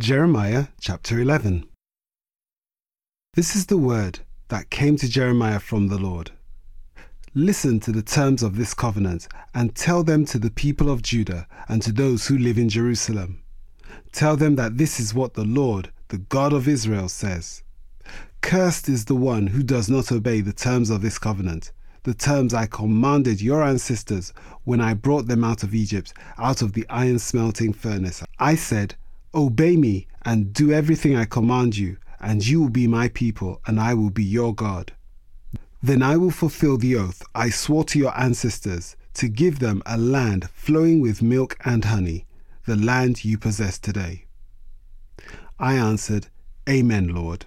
Jeremiah chapter 11. This is the word that came to Jeremiah from the Lord. Listen to the terms of this covenant and tell them to the people of Judah and to those who live in Jerusalem. Tell them that this is what the Lord, the God of Israel, says Cursed is the one who does not obey the terms of this covenant, the terms I commanded your ancestors when I brought them out of Egypt, out of the iron smelting furnace. I said, Obey me and do everything I command you, and you will be my people, and I will be your God. Then I will fulfill the oath I swore to your ancestors to give them a land flowing with milk and honey, the land you possess today. I answered, Amen, Lord.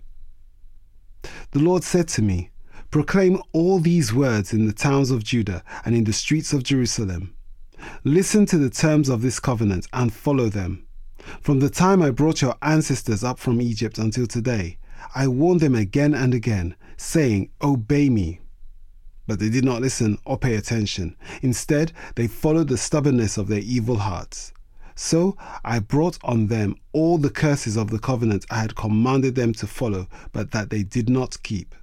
The Lord said to me, Proclaim all these words in the towns of Judah and in the streets of Jerusalem. Listen to the terms of this covenant and follow them. From the time I brought your ancestors up from Egypt until today, I warned them again and again, saying, Obey me. But they did not listen or pay attention. Instead, they followed the stubbornness of their evil hearts. So I brought on them all the curses of the covenant I had commanded them to follow, but that they did not keep.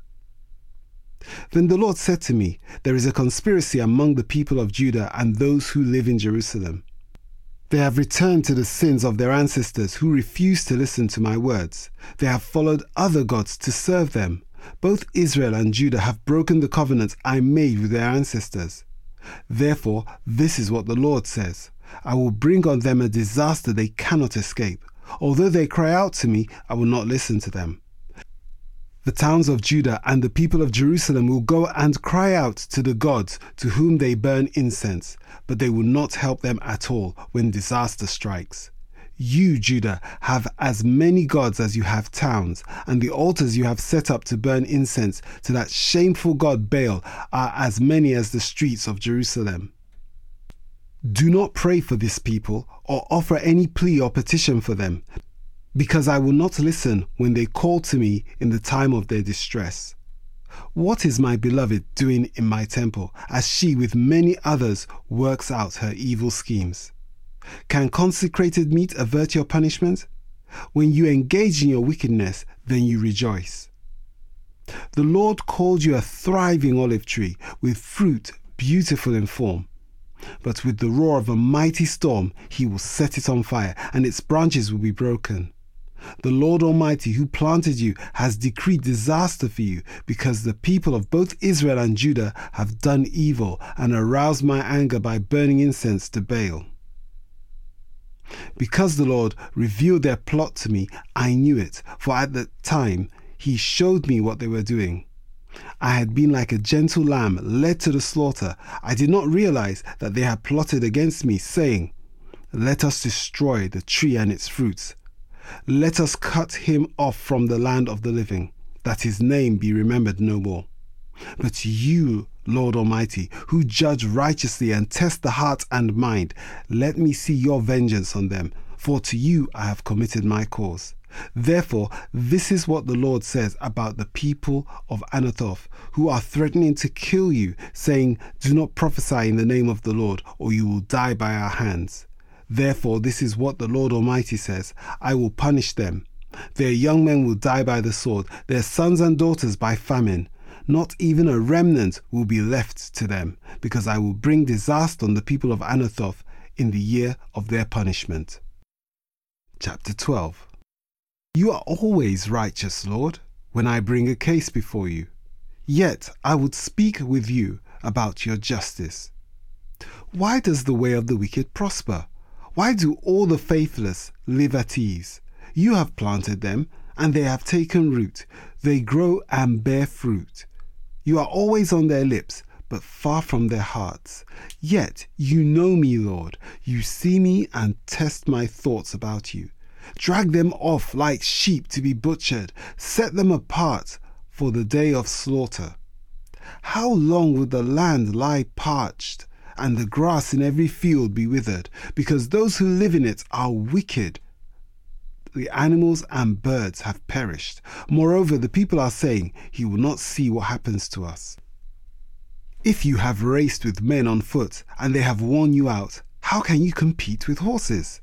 Then the Lord said to me, There is a conspiracy among the people of Judah and those who live in Jerusalem. They have returned to the sins of their ancestors who refused to listen to my words. They have followed other gods to serve them. Both Israel and Judah have broken the covenant I made with their ancestors. Therefore, this is what the Lord says I will bring on them a disaster they cannot escape. Although they cry out to me, I will not listen to them. The towns of Judah and the people of Jerusalem will go and cry out to the gods to whom they burn incense, but they will not help them at all when disaster strikes. You, Judah, have as many gods as you have towns, and the altars you have set up to burn incense to that shameful god Baal are as many as the streets of Jerusalem. Do not pray for this people or offer any plea or petition for them, because I will not listen when they call to me in the time of their distress. What is my beloved doing in my temple as she, with many others, works out her evil schemes? Can consecrated meat avert your punishment? When you engage in your wickedness, then you rejoice. The Lord called you a thriving olive tree with fruit beautiful in form. But with the roar of a mighty storm, he will set it on fire, and its branches will be broken. The Lord Almighty, who planted you, has decreed disaster for you, because the people of both Israel and Judah have done evil and aroused my anger by burning incense to Baal. Because the Lord revealed their plot to me, I knew it, for at the time he showed me what they were doing. I had been like a gentle lamb led to the slaughter. I did not realize that they had plotted against me, saying, Let us destroy the tree and its fruits let us cut him off from the land of the living, that his name be remembered no more. But you, Lord Almighty, who judge righteously and test the heart and mind, let me see your vengeance on them, for to you I have committed my cause. Therefore, this is what the Lord says about the people of Anathoth, who are threatening to kill you, saying, Do not prophesy in the name of the Lord, or you will die by our hands. Therefore, this is what the Lord Almighty says I will punish them. Their young men will die by the sword, their sons and daughters by famine. Not even a remnant will be left to them, because I will bring disaster on the people of Anathoth in the year of their punishment. Chapter 12 You are always righteous, Lord, when I bring a case before you. Yet I would speak with you about your justice. Why does the way of the wicked prosper? Why do all the faithless live at ease? You have planted them, and they have taken root. They grow and bear fruit. You are always on their lips, but far from their hearts. Yet you know me, Lord. You see me and test my thoughts about you. Drag them off like sheep to be butchered. Set them apart for the day of slaughter. How long will the land lie parched and the grass in every field be withered? Because those who live in it are wicked. The animals and birds have perished. Moreover, the people are saying, He will not see what happens to us. If you have raced with men on foot and they have worn you out, how can you compete with horses?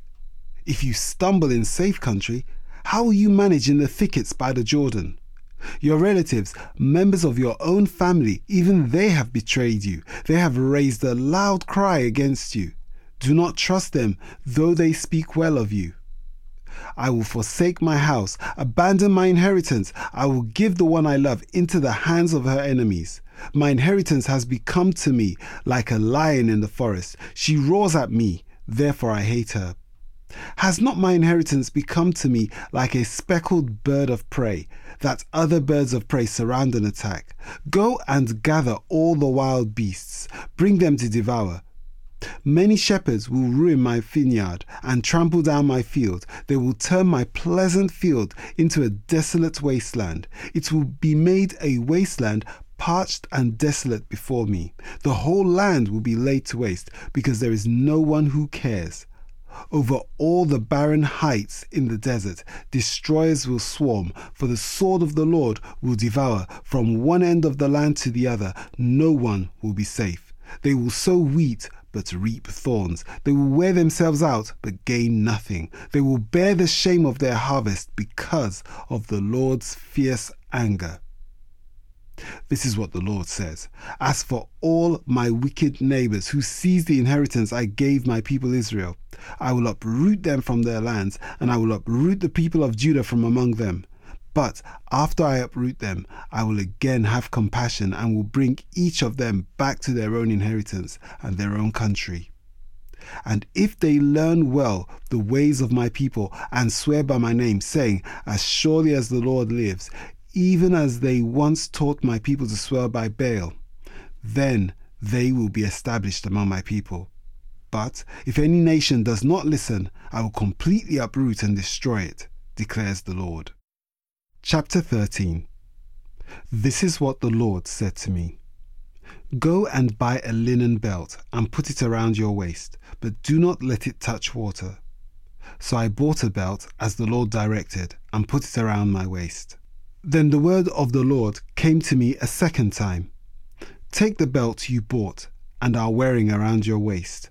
If you stumble in safe country, how will you manage in the thickets by the Jordan? Your relatives, members of your own family, even they have betrayed you. They have raised a loud cry against you. Do not trust them, though they speak well of you. I will forsake my house, abandon my inheritance. I will give the one I love into the hands of her enemies. My inheritance has become to me like a lion in the forest. She roars at me, therefore I hate her. Has not my inheritance become to me like a speckled bird of prey, that other birds of prey surround and attack? Go and gather all the wild beasts, bring them to devour. Many shepherds will ruin my vineyard and trample down my field. They will turn my pleasant field into a desolate wasteland. It will be made a wasteland parched and desolate before me. The whole land will be laid to waste because there is no one who cares. Over all the barren heights in the desert, destroyers will swarm, for the sword of the Lord will devour from one end of the land to the other. No one will be safe. They will sow wheat, but reap thorns. They will wear themselves out, but gain nothing. They will bear the shame of their harvest because of the Lord's fierce anger. This is what the Lord says As for all my wicked neighbors who seize the inheritance I gave my people Israel, I will uproot them from their lands, and I will uproot the people of Judah from among them. But after I uproot them, I will again have compassion and will bring each of them back to their own inheritance and their own country. And if they learn well the ways of my people and swear by my name, saying, As surely as the Lord lives, even as they once taught my people to swear by Baal, then they will be established among my people. But if any nation does not listen, I will completely uproot and destroy it, declares the Lord. Chapter 13 This is what the Lord said to me Go and buy a linen belt and put it around your waist, but do not let it touch water. So I bought a belt as the Lord directed and put it around my waist. Then the word of the Lord came to me a second time Take the belt you bought and are wearing around your waist,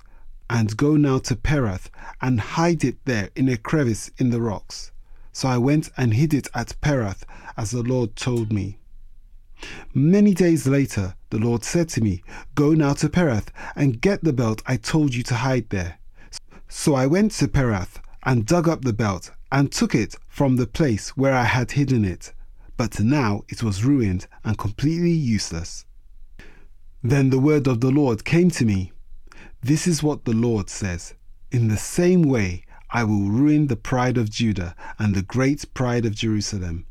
and go now to Perath and hide it there in a crevice in the rocks. So I went and hid it at Perath as the Lord told me. Many days later, the Lord said to me, Go now to Perath and get the belt I told you to hide there. So I went to Perath and dug up the belt and took it from the place where I had hidden it but now it was ruined and completely useless. Then the word of the Lord came to me. This is what the Lord says In the same way, I will ruin the pride of Judah and the great pride of Jerusalem.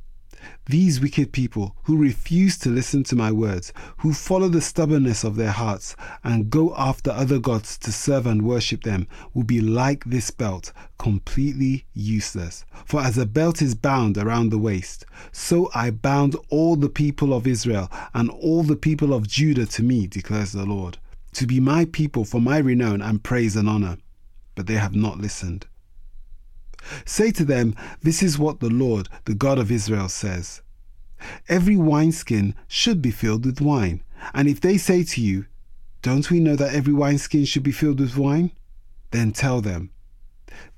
These wicked people who refuse to listen to my words, who follow the stubbornness of their hearts and go after other gods to serve and worship them, will be like this belt, completely useless. For as a belt is bound around the waist, so I bound all the people of Israel and all the people of Judah to me, declares the Lord, to be my people for my renown and praise and honor. But they have not listened. Say to them, This is what the Lord, the God of Israel, says Every wineskin should be filled with wine. And if they say to you, Don't we know that every wineskin should be filled with wine? Then tell them,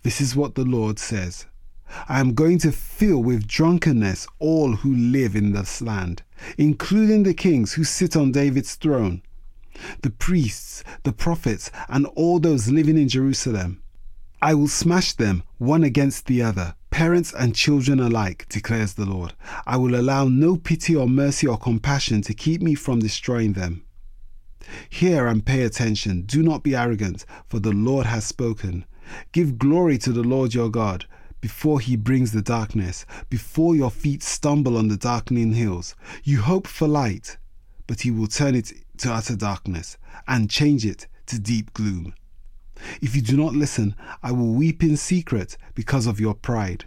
This is what the Lord says I am going to fill with drunkenness all who live in this land, including the kings who sit on David's throne, the priests, the prophets, and all those living in Jerusalem. I will smash them one against the other, parents and children alike, declares the Lord. I will allow no pity or mercy or compassion to keep me from destroying them. Hear and pay attention. Do not be arrogant, for the Lord has spoken. Give glory to the Lord your God before he brings the darkness, before your feet stumble on the darkening hills. You hope for light, but he will turn it to utter darkness and change it to deep gloom. If you do not listen, I will weep in secret because of your pride.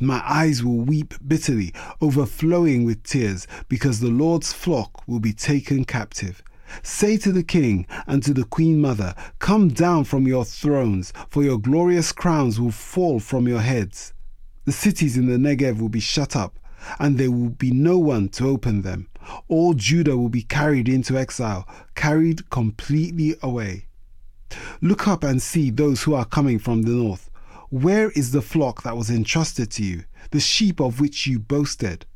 My eyes will weep bitterly, overflowing with tears, because the Lord's flock will be taken captive. Say to the king and to the queen mother, Come down from your thrones, for your glorious crowns will fall from your heads. The cities in the Negev will be shut up, and there will be no one to open them. All Judah will be carried into exile, carried completely away. Look up and see those who are coming from the north. Where is the flock that was entrusted to you, the sheep of which you boasted?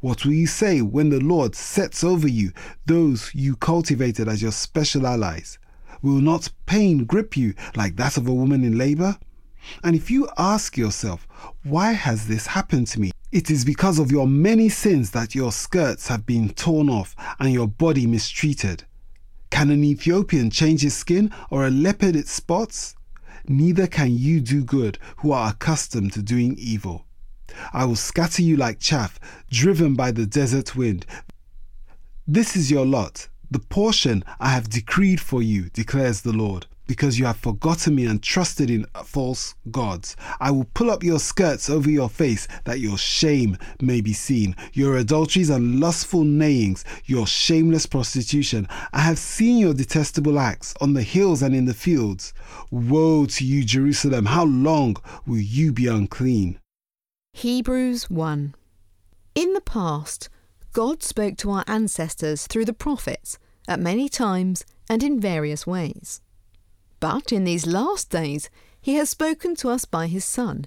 What will you say when the Lord sets over you those you cultivated as your special allies? Will not pain grip you like that of a woman in labor? And if you ask yourself, why has this happened to me? It is because of your many sins that your skirts have been torn off and your body mistreated. Can an Ethiopian change his skin or a leopard its spots? Neither can you do good who are accustomed to doing evil. I will scatter you like chaff, driven by the desert wind. This is your lot, the portion I have decreed for you, declares the Lord. Because you have forgotten me and trusted in false gods. I will pull up your skirts over your face that your shame may be seen. Your adulteries and lustful neighings, your shameless prostitution. I have seen your detestable acts on the hills and in the fields. Woe to you, Jerusalem! How long will you be unclean? Hebrews 1. In the past, God spoke to our ancestors through the prophets at many times and in various ways. But in these last days, he has spoken to us by his Son,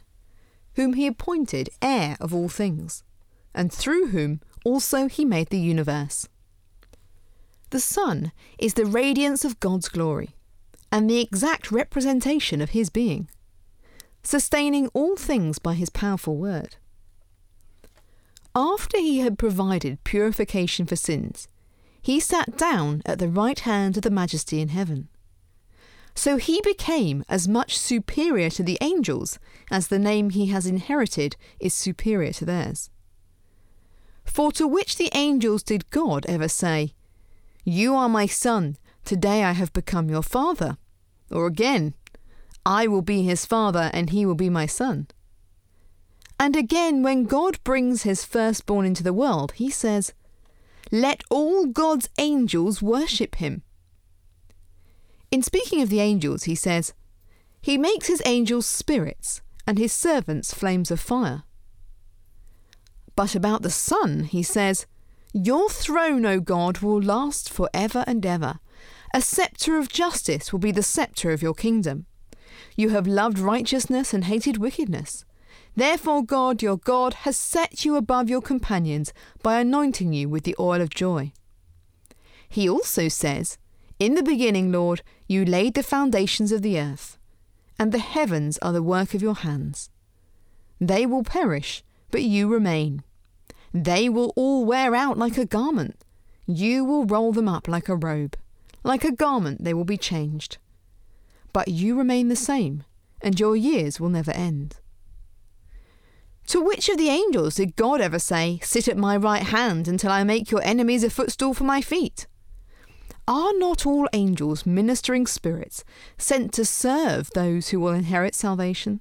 whom he appointed heir of all things, and through whom also he made the universe. The Son is the radiance of God's glory, and the exact representation of his being sustaining all things by his powerful word. After he had provided purification for sins, he sat down at the right hand of the Majesty in heaven. So he became as much superior to the angels as the name he has inherited is superior to theirs. For to which the angels did God ever say, You are my son, today I have become your father? Or again, I will be his father, and he will be my son. And again, when God brings his firstborn into the world, he says, Let all God's angels worship him. In speaking of the angels, he says, He makes his angels spirits, and his servants flames of fire. But about the Son, he says, Your throne, O God, will last for ever and ever. A sceptre of justice will be the sceptre of your kingdom. You have loved righteousness and hated wickedness. Therefore, God, your God, has set you above your companions by anointing you with the oil of joy. He also says, In the beginning, Lord, you laid the foundations of the earth, and the heavens are the work of your hands. They will perish, but you remain. They will all wear out like a garment. You will roll them up like a robe. Like a garment, they will be changed but you remain the same, and your years will never end. To which of the angels did God ever say, Sit at my right hand until I make your enemies a footstool for my feet? Are not all angels ministering spirits sent to serve those who will inherit salvation?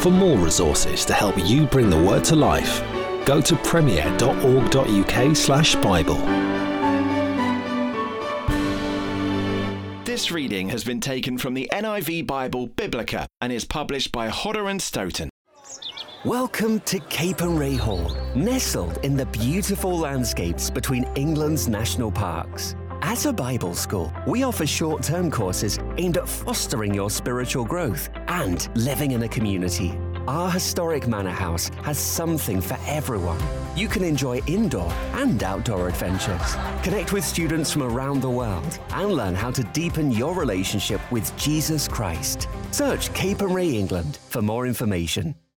For more resources to help you bring the word to life, go to premier.org.uk/bible. This reading has been taken from the NIV Bible Biblica and is published by Hodder and Stoughton. Welcome to Capernwray Hall, nestled in the beautiful landscapes between England's national parks. At a Bible school, we offer short term courses aimed at fostering your spiritual growth and living in a community our historic manor house has something for everyone. You can enjoy indoor and outdoor adventures, connect with students from around the world, and learn how to deepen your relationship with Jesus Christ. Search Capernwray England for more information.